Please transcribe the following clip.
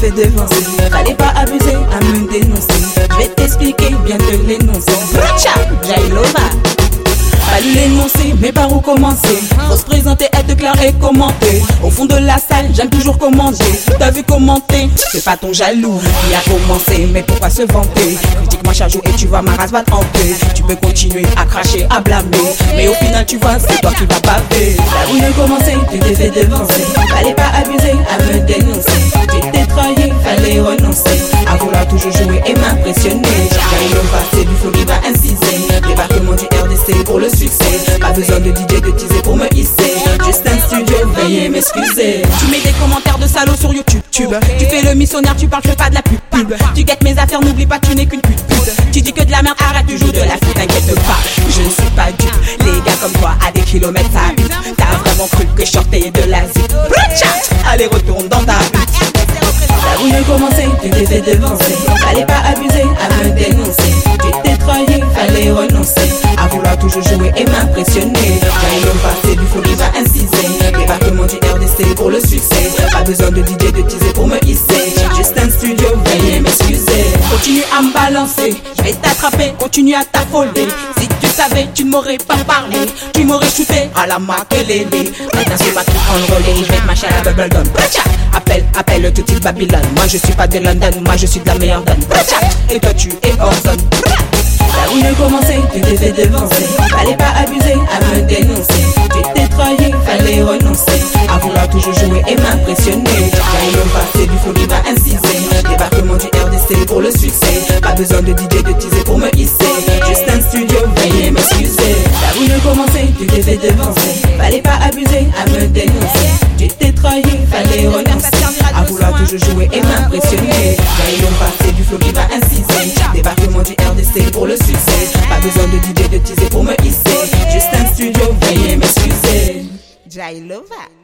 fait devancer. Fallait pas abuser à me dénoncer. Je vais t'expliquer, bien te l'énoncer. Bracha, Jailova. Fallait l'énoncer, mais par où commencer? Faut se présenter, être clair et commenter. Au fond de la salle, j'aime toujours commenter. T'as vu commenter? C'est pas ton jaloux qui a commencé Mais pourquoi se vanter? Critique-moi chaque jour et tu vois ma race va hanter. Tu peux continuer à cracher, à blâmer. Mais au final tu vois, c'est toi qui vas baver. T'as voulu commencer, tu t'es fait devancer Jailova, c'est du flow qui va inciser. Débarquement du RDC pour le succès. Pas besoin de DJ de teaser pour me hisser. Juste un studio, veuillez m'excuser. Tu mets des commentaires de salaud sur YouTube. Tube. Tu fais le missionnaire, tu parles, fais pas de la pub. Tu guettes mes affaires, n'oublie pas, tu n'es qu'une pute. Tu dis que de la merde, arrête, tu joues de la flûte, t'inquiète pas. Je ne suis pas dupe, les gars comme toi, à des kilomètres ça hute T'as vraiment cru que je de la zip. Allez, retourne dans ta butte. T'as voulu commencer, tu t'es fait toujours jouer et m'impressionner Jailova, c'est du fou qui va inciser. Débarquement du RDC pour le succès. Pas besoin de DJ de teaser pour me hisser. Juste un studio, veuillez m'excuser. Continue à me balancer, je vais t'attraper Continue à t'affoler. Si tu savais, tu ne m'aurais pas parlé. Tu m'aurais shooté à la makelele Maintenant c'est pas tout en relais, je vais te mâcher à la Bracha Appelle, appelle tout type Babylone. Moi je suis pas de London, moi je suis de la meilleure donne. Et toi tu es hors zone T'as voulu commencer, tu t'es fait devancer Fallait pas abuser à me dénoncer. Tu t'es trahi, fallait renoncer. À vouloir toujours jouer et m'impressionner. Jailova, c'est du fou qui va inciser. Débarquement du RDC pour le succès. Pas besoin de DJ de teaser pour me hisser. Juste un studio, veuillez m'excuser. T'as voulu commencer, tu t'es fait devancer Fallait pas abuser à me dénoncer. Tu t'es trahi, fallait renoncer. À vouloir toujours jouer et hisser